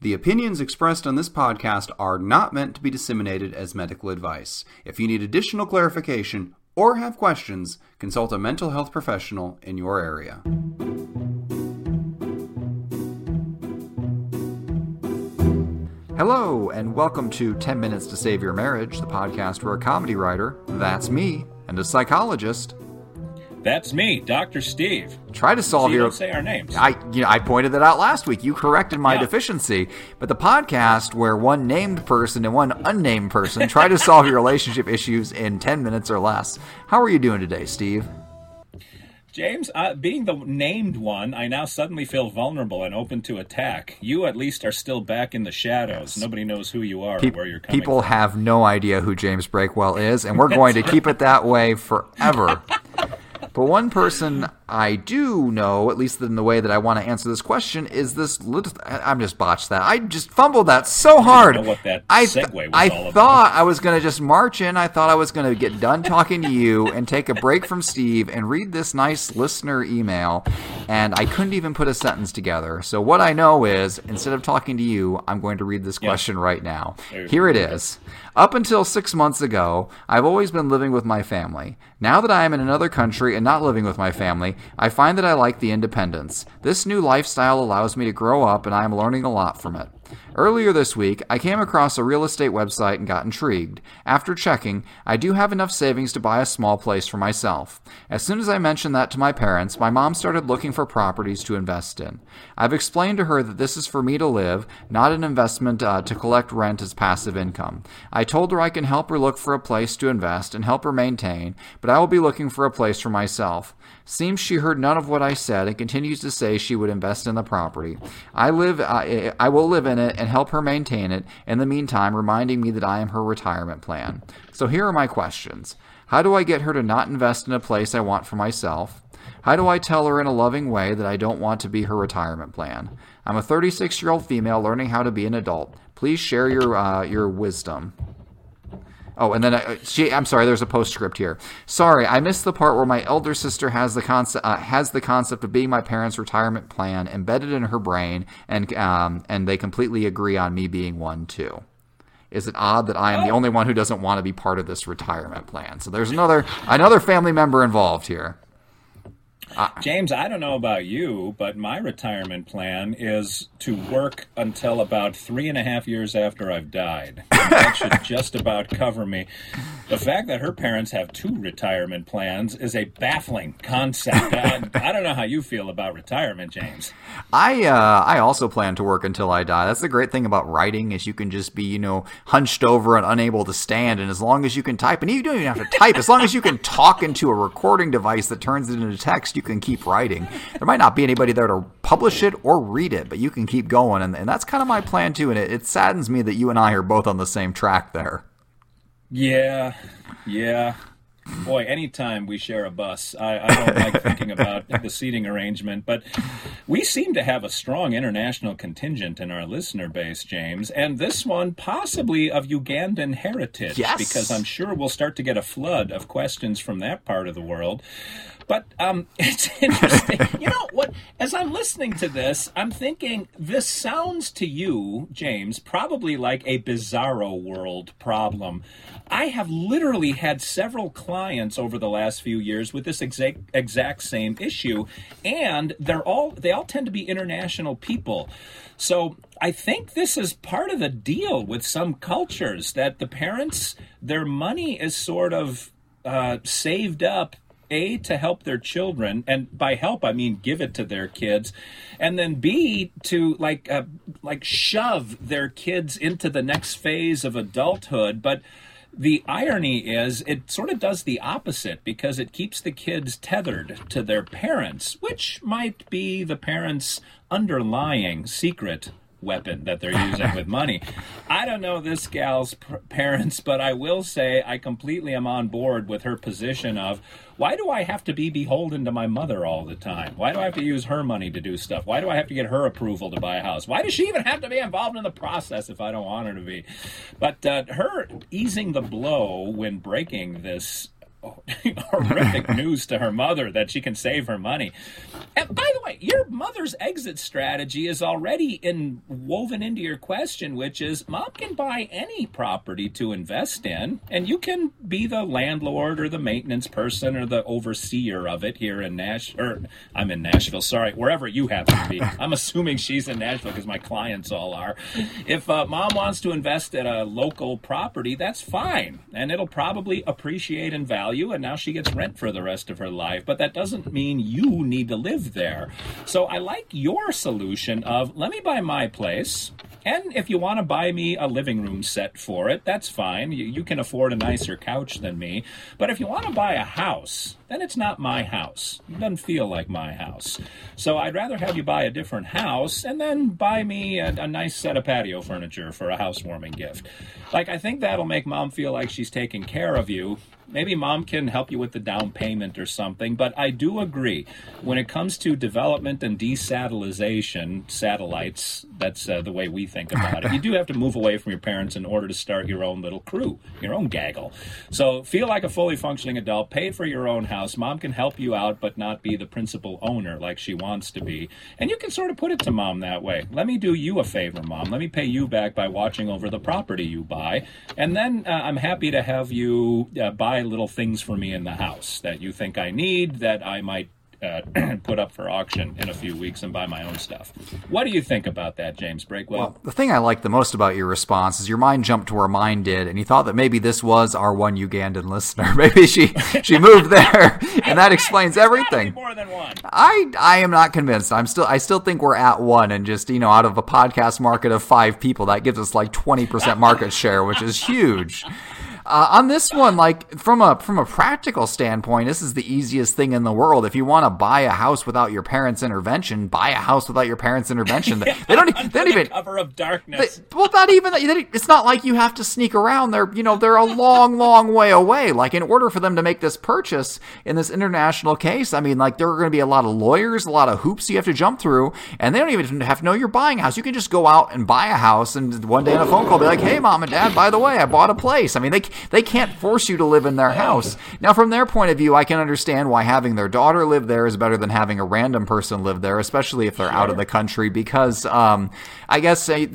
The opinions expressed on this podcast are not meant to be disseminated as medical advice. If you need additional clarification or have questions, consult a mental health professional in your area. Hello, and welcome to 10 Minutes to Save Your Marriage, the podcast where a comedy writer, that's me, and a psychologist, that's me, Dr. Steve. Try to solve See, your. Don't say our names. I, you know, I pointed that out last week. You corrected my Yeah. deficiency. But the podcast where one named person and one unnamed person try to solve your relationship issues in 10 minutes or less. How are you doing today, Steve? James, uh, being the named one, I now suddenly feel vulnerable and open to attack. You at least are still back in the shadows. Nobody knows who you are Pe- or where you're coming people from. have no idea who James Breakwell is, and we're going to keep it that way forever. But one person I do know, at least in the way that I want to answer this question, is this. I'm just botched that. I just fumbled that so hard. know what that I segue was I all about. thought I was going to just march in. I thought I was going to get done talking to you and take a break from Steve and read this nice listener email, and I couldn't even put a sentence together. So what I know is, instead of talking to you, I'm going to read this question right now. Here it is. Up until six months ago, I've always been living with my family. Now that I am in another country and not living with my family, I find that I like the independence. This new lifestyle allows me to grow up, and I am learning a lot from it. Earlier this week, I came across a real estate website and got intrigued. After checking, I do have enough savings to buy a small place for myself. As soon as I mentioned that to my parents, my mom started looking for properties to invest in. I've explained to her that this is for me to live, not an investment uh, to collect rent as passive income. I told her I can help her look for a place to invest and help her maintain, but I will be looking for a place for myself. Seems she heard none of what I said and continues to say she would invest in the property. I live, I, I will live in it and help her maintain it. In the meantime, reminding me that I am her retirement plan. So here are my questions: How do I get her to not invest in a place I want for myself? How do I tell her in a loving way that I don't want to be her retirement plan? I'm a 36 year old female learning how to be an adult. Please share your uh, your wisdom. Oh, and then I, she, I'm sorry. There's a postscript here. Sorry, I missed the part where my elder sister has the concept uh, has the concept of being my parents' retirement plan embedded in her brain, and um, and they completely agree on me being one too. Is it odd that I am the only one who doesn't want to be part of this retirement plan? So there's another another family member involved here. James, I don't know about you, but my retirement plan is to work until about three and a half years after I've died. That should just about cover me. The fact that her parents have two retirement plans is a baffling concept. I, I don't know how you feel about retirement, James. I uh, I also plan to work until I die. That's the great thing about writing is you can just be you know hunched over and unable to stand, and as long as you can type, and you don't even have to type, as long as you can talk into a recording device that turns it into text, you can keep writing. There might not be anybody there to publish it or read it, but you can keep going, and, and that's kind of my plan too. And it, it saddens me that you and I are both on the same track there. Yeah, yeah. Boy, anytime we share a bus, I, I don't like thinking about the seating arrangement, but we seem to have a strong international contingent in our listener base, James, and this one possibly of Ugandan heritage, Yes. because I'm sure we'll start to get a flood of questions from that part of the world. But um, it's interesting. you know what? As I'm listening to this, I'm thinking this sounds to you, James, probably like a bizarro world problem. I have literally had several clients over the last few years with this exact exact same issue, and they're all they all tend to be international people. So I think this is part of the deal with some cultures that the parents their money is sort of uh, saved up a to help their children and by help i mean give it to their kids and then b to like uh, like shove their kids into the next phase of adulthood. But the irony is it sort of does the opposite because it keeps the kids tethered to their parents which might be the parents underlying secret weapon that they're using with money. I don't know this gal's parents, but I will say I completely am on board with her position of why do I have to be beholden to my mother all the time? Why do I have to use her money to do stuff? Why do I have to get her approval to buy a house? Why does she even have to be involved in the process if I don't want her to be? But uh, her easing the blow when breaking this horrific news to her mother that she can save her money. And by the way, your mother's exit strategy is already in woven into your question, which is mom can buy any property to invest in, and you can be the landlord or the maintenance person or the overseer of it here in Nash or I'm in Nashville, sorry, wherever you happen to be. I'm assuming she's in Nashville because my clients all are. If uh, mom wants to invest in a local property, that's fine, and it'll probably appreciate in value and now she gets rent for the rest of her life. But that doesn't mean you need to live there. So I like your solution of let me buy my place. And if you want to buy me a living room set for it, that's fine. You, you, can afford a nicer couch than me. But if you want to buy a house, then it's not my house. It doesn't feel like my house. So I'd rather have you buy a different house and then buy me a, a nice set of patio furniture for a housewarming gift. Like, I think that'll make mom feel like she's taking care of you maybe mom can help you with the down payment or something. But I do agree when it comes to development and desatellization, satellites, that's uh, the way we think about it. You do have to move away from your parents in order to start your own little crew, your own gaggle. So feel like a fully functioning adult, pay for your own house. Mom can help you out, but not be the principal owner like she wants to be. And you can sort of put it to mom that way. Let me do you a favor, mom. Let me pay you back by watching over the property you buy. And then uh, I'm happy to have you uh, buy buy little things for me in the house that you think I need that I might uh, put up for auction in a few weeks and buy my own stuff. What do you think about that, James Breakwell? Well, the thing I like the most about your response is your mind jumped to where mine did, and you thought that maybe this was our one Ugandan listener. maybe she she moved there, and that explains everything. more than one. I I am not convinced. I'm still I still think we're at one, and just you know out of a podcast market of five people, that gives us like twenty percent market share, which is huge. Uh, on this one, like from a from a practical standpoint, this is the easiest thing in the world. If you want to buy a house without your parents' intervention, buy a house without your parents' intervention. They, they don't. They don't even cover of darkness. They, well, not even. It's not like you have to sneak around. They're you know they're a long, long way away. Like in order for them to make this purchase in this international case, I mean, like there are going to be a lot of lawyers, a lot of hoops you have to jump through, and they don't even have to know you're buying a house. You can just go out and buy a house, and one day on a phone call, be like, "Hey, mom and dad, by the way, I bought a place." I mean, they they can't force you to live in their house. Now, from their point of view, I can understand why having their daughter live there is better than having a random person live there, especially if they're sure. out of the country. Because um, I guess uh,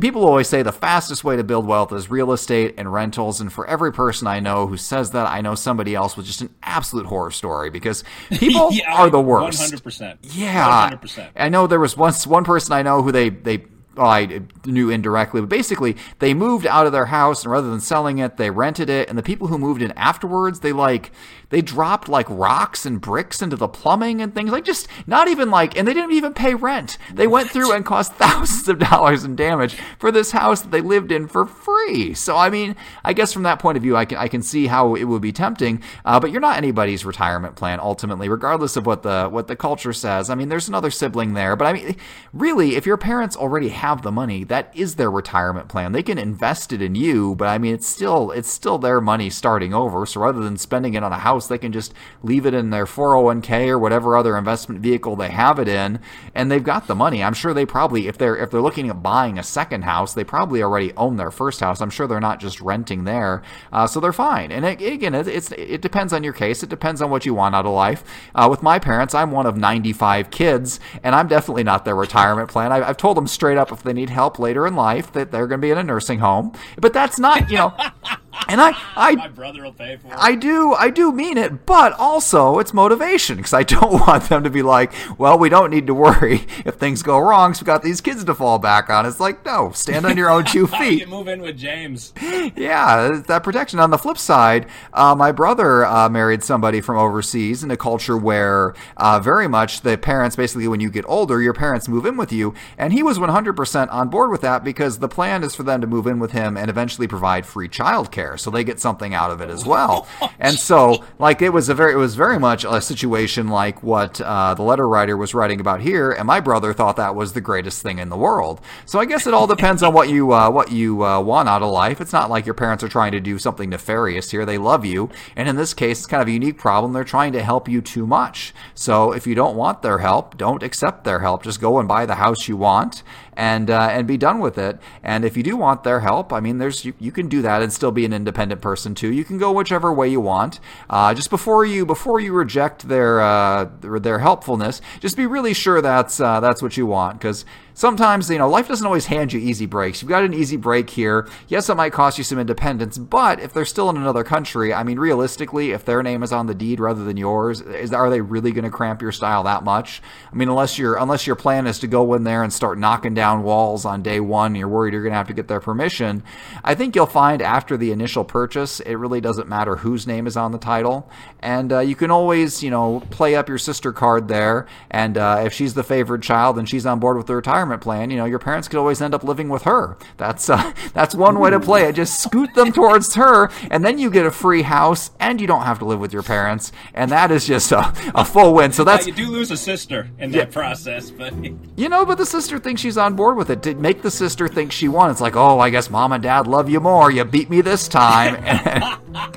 people always say the fastest way to build wealth is real estate and rentals. And for every person I know who says that, I know somebody else with just an absolute horror story because people yeah, are the worst. 100%. Yeah. 100%. I know there was once one person I know who they, they well, I knew indirectly, but basically they moved out of their house and rather than selling it, they rented it. And the people who moved in afterwards, they like they dropped like rocks and bricks into the plumbing and things like just not even like, and they didn't even pay rent. They what? went through and cost thousands of dollars in damage for this house that they lived in for free. So I mean, I guess from that point of view, I can I can see how it would be tempting. Uh, but you're not anybody's retirement plan ultimately, regardless of what the what the culture says. I mean, there's another sibling there, but I mean, really, if your parents already have the money, that is their retirement plan. They can invest it in you, but I mean, it's still it's still their money starting over. So rather than spending it on a house house, they can just leave it in their 401k or whatever other investment vehicle they have it in, and they've got the money. I'm sure they probably, if they're if they're looking at buying a second house, they probably already own their first house. I'm sure they're not just renting there, uh, so they're fine. And it, again, it, it's it depends on your case. It depends on what you want out of life. Uh, with my parents, I'm one of 95 kids, and I'm definitely not their retirement plan. I, I've told them straight up if they need help later in life that they're going to be in a nursing home, but that's not you know. And I, I, my brother will pay for it. I do, I do mean it, but also it's motivation because I don't want them to be like, well, we don't need to worry if things go wrong. So we got these kids to fall back on. It's like, no, stand on your own two feet. you move in with James. yeah, that protection. On the flip side, uh, my brother uh, married somebody from overseas in a culture where uh, very much the parents, basically, when you get older, your parents move in with you, and he was 100% on board with that because the plan is for them to move in with him and eventually provide free childcare care, so they get something out of it as well. and so, like, it was a very, it was very much a situation like what uh, the letter writer was writing about here, and my brother thought that was the greatest thing in the world. So I guess it all depends on what you uh, what you uh, want out of life. It's not like your parents are trying to do something nefarious here; they love you, and in this case, it's kind of a unique problem. They're trying to help you too much. So if you don't want their help, don't accept their help. Just go and buy the house you want and uh, and be done with it. And if you do want their help, I mean, there's you, you can do that and still be an independent person too. You can go whichever way you want. Uh, just before you before you reject their uh, their helpfulness, just be really sure that's uh, that's what you want because sometimes, you know, life doesn't always hand you easy breaks. You've got an easy break here. Yes, it might cost you some independence, but if they're still in another country, I mean, realistically, if their name is on the deed rather than yours, is, are they really going to cramp your style that much? I mean, unless your unless your plan is to go in there and start knocking down walls on day one, you're worried you're going to have to get their permission. I think you'll find after the initial purchase, it really doesn't matter whose name is on the title, and uh, you can always, you know, play up your sister card there, and uh, if she's the favored child and she's on board with the retirement retirement plan, you know, your parents could always end up living with her. That's uh, that's one way to play it. Just scoot them towards her, and then you get a free house, and you don't have to live with your parents, and that is just a, a full win. So that's you do lose a sister in that yeah. process, but you know, but the sister thinks she's on board with it. To make the sister think she won, it's like, oh, I guess mom and dad love you more. You beat me this time.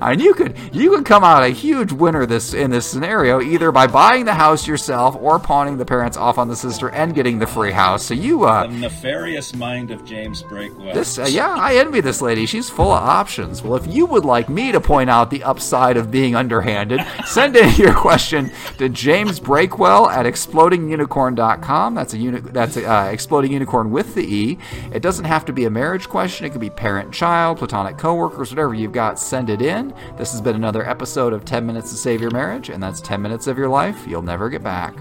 and you could you could come out a huge winner this in this scenario either by buying the house yourself or pawning the parents off on the sister and getting the free house. So you uh the nefarious mind of James Breakwell. This uh, yeah, I envy this lady. She's full of options. Well, if you would like me to point out the upside of being underhanded, send in your question to James Breakwell at explodingunicorn.com. That's a uni- that's a, uh, exploding unicorn with the e. It doesn't have to be a marriage question. It could be parent child, platonic coworkers, whatever you've got. Send it This has been another episode of 10 Minutes to Save Your Marriage, and that's 10 minutes of your life you'll never get back.